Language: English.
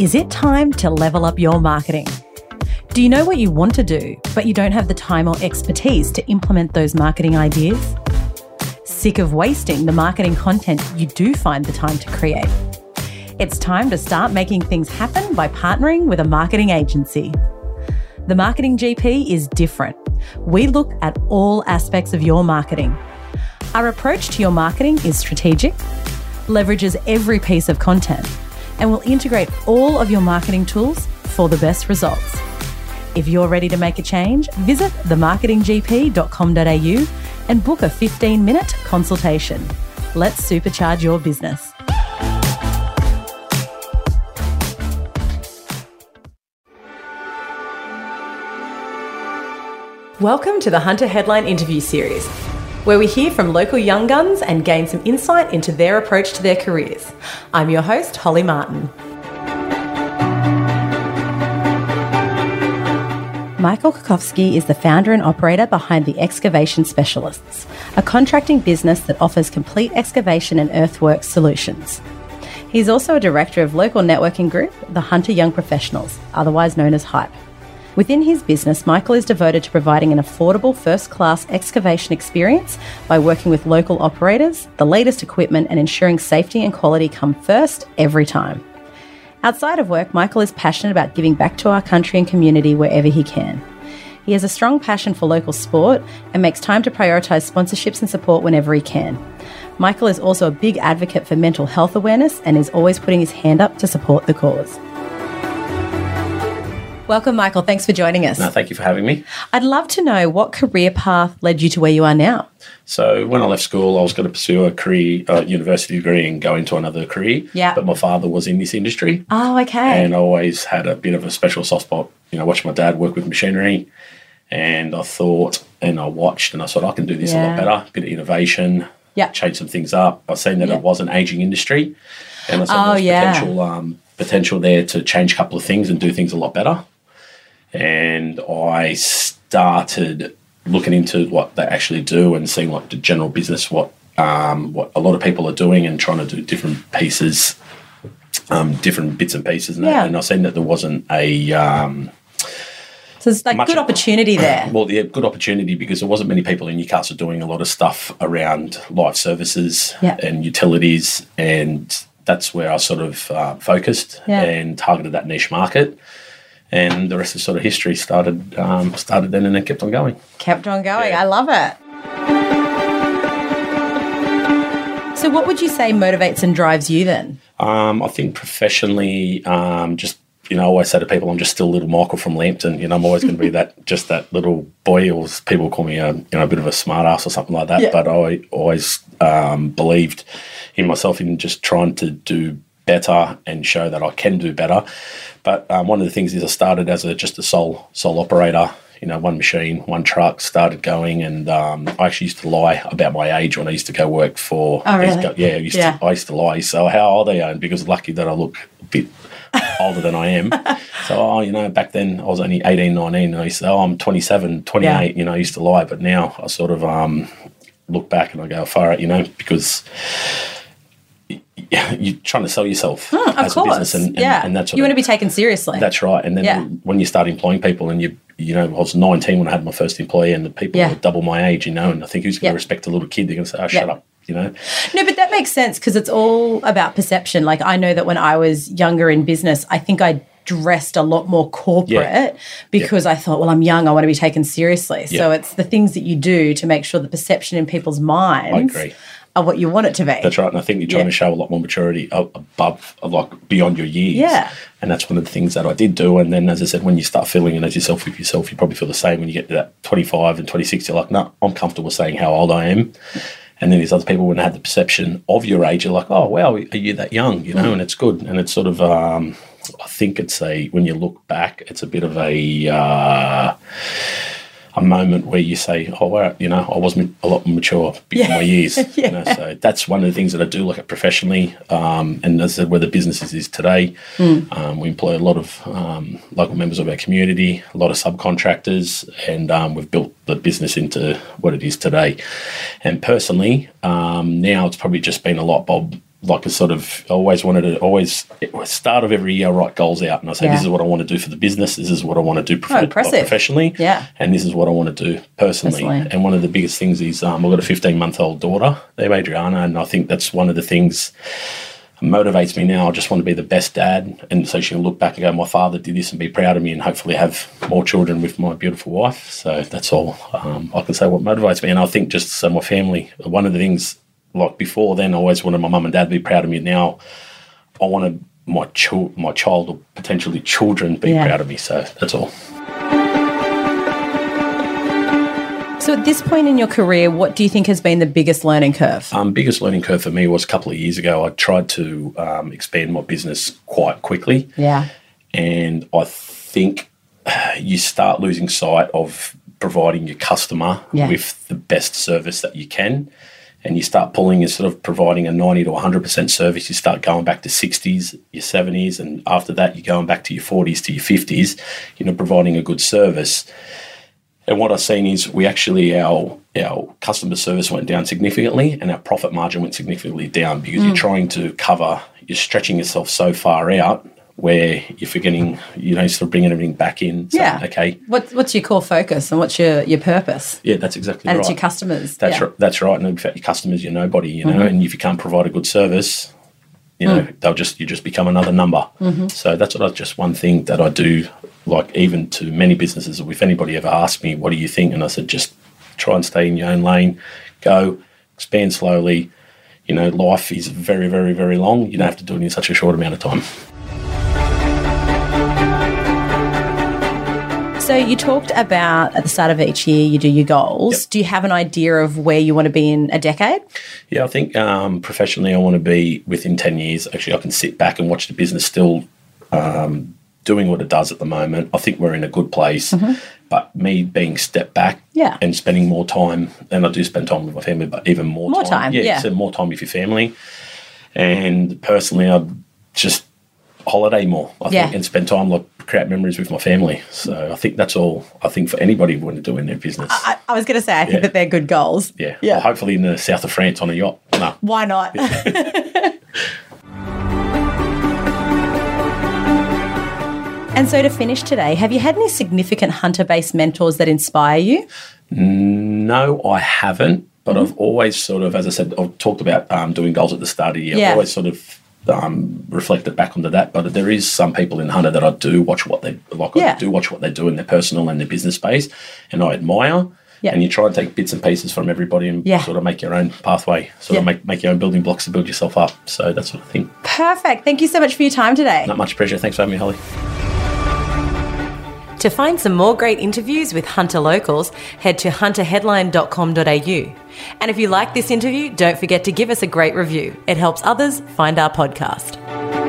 Is it time to level up your marketing? Do you know what you want to do, but you don't have the time or expertise to implement those marketing ideas? Sick of wasting the marketing content you do find the time to create? It's time to start making things happen by partnering with a marketing agency. The Marketing GP is different. We look at all aspects of your marketing. Our approach to your marketing is strategic, leverages every piece of content, and will integrate all of your marketing tools for the best results. If you're ready to make a change, visit themarketinggp.com.au and book a 15 minute consultation. Let's supercharge your business. Welcome to the Hunter Headline Interview Series, where we hear from local young guns and gain some insight into their approach to their careers. I'm your host, Holly Martin. Michael Kekovski is the founder and operator behind the Excavation Specialists, a contracting business that offers complete excavation and earthworks solutions. He's also a director of local networking group, the Hunter Young Professionals, otherwise known as HYPE. Within his business, Michael is devoted to providing an affordable first class excavation experience by working with local operators, the latest equipment, and ensuring safety and quality come first every time. Outside of work, Michael is passionate about giving back to our country and community wherever he can. He has a strong passion for local sport and makes time to prioritise sponsorships and support whenever he can. Michael is also a big advocate for mental health awareness and is always putting his hand up to support the cause. Welcome, Michael. Thanks for joining us. No, thank you for having me. I'd love to know what career path led you to where you are now. So, when I left school, I was going to pursue a career, uh, university degree, and go into another career. Yeah. But my father was in this industry, Oh, okay. and I always had a bit of a special soft spot. You know, watching my dad work with machinery, and I thought, and I watched, and I thought I can do this a lot better. bit of innovation, Yeah. change some things up. I seen that Yeah. it was an aging industry, and I saw Oh, there's yeah. potential um, potential there to change a couple of things and do things a lot better. And I started looking into what they actually do and seeing like the general business, what um, what a lot of people are doing, and trying to do different pieces, um, different bits and pieces. And, Yeah. and I seen that there wasn't a um, so it's like good of- opportunity there. well, yeah, good opportunity because there wasn't many people in Newcastle doing a lot of stuff around life services Yeah. and utilities, and that's where I sort of uh, focused Yeah. and targeted that niche market. And the rest is sort of history. Started um, started then, and it kept on going. Kept on going. Yeah. I love it. So, what would you say motivates and drives you then? Um, I think professionally, um, just you know, I always say to people, I'm just still little Michael from Lambton. You know, I'm always going to be that just that little boy, or people call me a you know a bit of a smart ass or something like that. Yeah. But I always um, believed in myself in just trying to do better and show that I can do better. But um, one of the things is I started as a just a sole sole operator. You know, one machine, one truck, started going, and um, I actually used to lie about my age when I used to go work for. Oh, I really? go- yeah, I used, Yeah. To, I used to lie. So how old are you? And because lucky that I look a bit older than I am. So, oh, you know, back then I was only 18, 19. And I used to, oh, I'm 27, 28. Yeah. You know, I used to lie. But now I sort of um, look back and I go, far out, you know, because you're trying to sell yourself hmm, Of as a business. And, and, yeah. and that's you want to be taken seriously. that's right. And then Yeah. when you start employing people and you, you know, I was 19 when I had my first employee and the people Yeah. were double my age, you know, and I think who's going to Yeah. respect a little kid? They're going to say, oh, shut Yeah. up, you know. No, but that makes sense because it's all about perception. Like I know that when I was younger in business, I think I dressed a lot more corporate Yeah. because I thought, well, I'm young, I want to be taken seriously. So it's the things that you do to make sure the perception in people's minds are what you want it to be. That's right, and I think you're trying Yeah. to show a lot more maturity above, like beyond your years. Yeah. and that's one of the things that I did do. And then, as I said, when you start feeling it as yourself with yourself, you probably feel the same when you get to that 25 and 26. You're like, no, I'm comfortable saying how old I am. And then these other people, when they have the perception of your age, you're like, oh wow, are you that young? You know, Mm. and it's good. And it's sort of, um, I think it's a when you look back, it's a bit of a. Uh, a moment where you say, "Oh, wow, you know, I was a lot more mature before Yeah. my years." Yeah. You know, so that's one of the things that I do look at professionally, um, and as where the business is today, Hmm. um, we employ a lot of um, local members of our community, a lot of subcontractors, and um, we've built the business into what it is today. And personally, um, now it's probably just been a lot, Bob, like a sort of I always wanted to always start of every year I write goals out and I say Yeah. this is what I want to do for the business, this is what I want to do prof- like, professionally, Yeah. and this is what I want to do personally. Personally. And one of the biggest things is um, I've got a 15 month old daughter, named Adriana, and I think that's one of the things motivates me now. I just want to be the best dad, and so she can look back and go, "My father did this," and be proud of me, and hopefully have more children with my beautiful wife. So that's all um, I can say. What motivates me, and I think just so my family. One of the things, like before, then I always wanted my mum and dad to be proud of me. Now I wanted my child, my child or potentially children be Yeah. proud of me. So that's all. So at this point in your career, what do you think has been the biggest learning curve? Um, biggest learning curve for me was a couple of years ago. I tried to um, expand my business quite quickly. Yeah. and I think you start losing sight of providing your customer Yeah. with the best service that you can. And you start pulling, instead of providing a 90 to 100% service, you start going back to 60s, your 70s, and after that, you're going back to your 40s to your 50s, you know, providing a good service. And what I've seen is we actually, our, our customer service went down significantly and our profit margin went significantly down because Mm. you're trying to cover, you're stretching yourself so far out where you're forgetting, you know, sort of bringing everything back in. saying, Yeah. Okay. What, what's your core focus and what's your, your purpose? Yeah, that's exactly And right. And it's your customers. That's yeah. Mm-hmm. right. That's right. And in fact, your customers, you're nobody, you know. And if you can't provide a good service, you know, Mm. they'll just you just become another number. Mm-hmm. So that's what I just one thing that I do. Like even to many businesses, if anybody ever asked me, "What do you think?" and I said, just try and stay in your own lane, go expand slowly. You know, life is very, very, very long. You don't have to do it in such a short amount of time. So you talked about at the start of each year you do your goals. Yep. Do you have an idea of where you want to be in a decade? Yeah, I think um, professionally, I want to be within 10 years. Actually, I can sit back and watch the business still um, doing what it does at the moment. I think we're in a good place. But me being stepped back Mm-hmm. Yeah. and spending more time, and I do spend time with my family, but even more, More time, Yeah, yeah. so more time with your family. And personally, I just holiday more, I Yeah. think, and spend time, like, create memories with my family. So I think that's all I think for anybody who want to do in their business. I, I was going to say, I think that they're good goals. yeah. Yeah. Well, hopefully in the south of France on a yacht. No. Why not? and so to finish today, have you had any significant hunter based mentors that inspire you? No, I haven't. But I've always sort of, as I said, I've talked about um, doing goals at the start of the year. Yeah. I've always sort of um, reflected back onto that. But there is some people in Hunter that I do watch what they like. Yeah. I do watch what they do in their personal and their business space, and I admire. Yeah. And you try and take bits and pieces from everybody and Yeah. sort of make your own pathway, sort of make, make your own building blocks to build yourself up. So that's what I think. Perfect. Thank you so much for your time today. Not much pressure. Thanks for having me, Holly. To find some more great interviews with Hunter locals, head to hunterheadline.com.au. And if you like this interview, don't forget to give us a great review. It helps others find our podcast.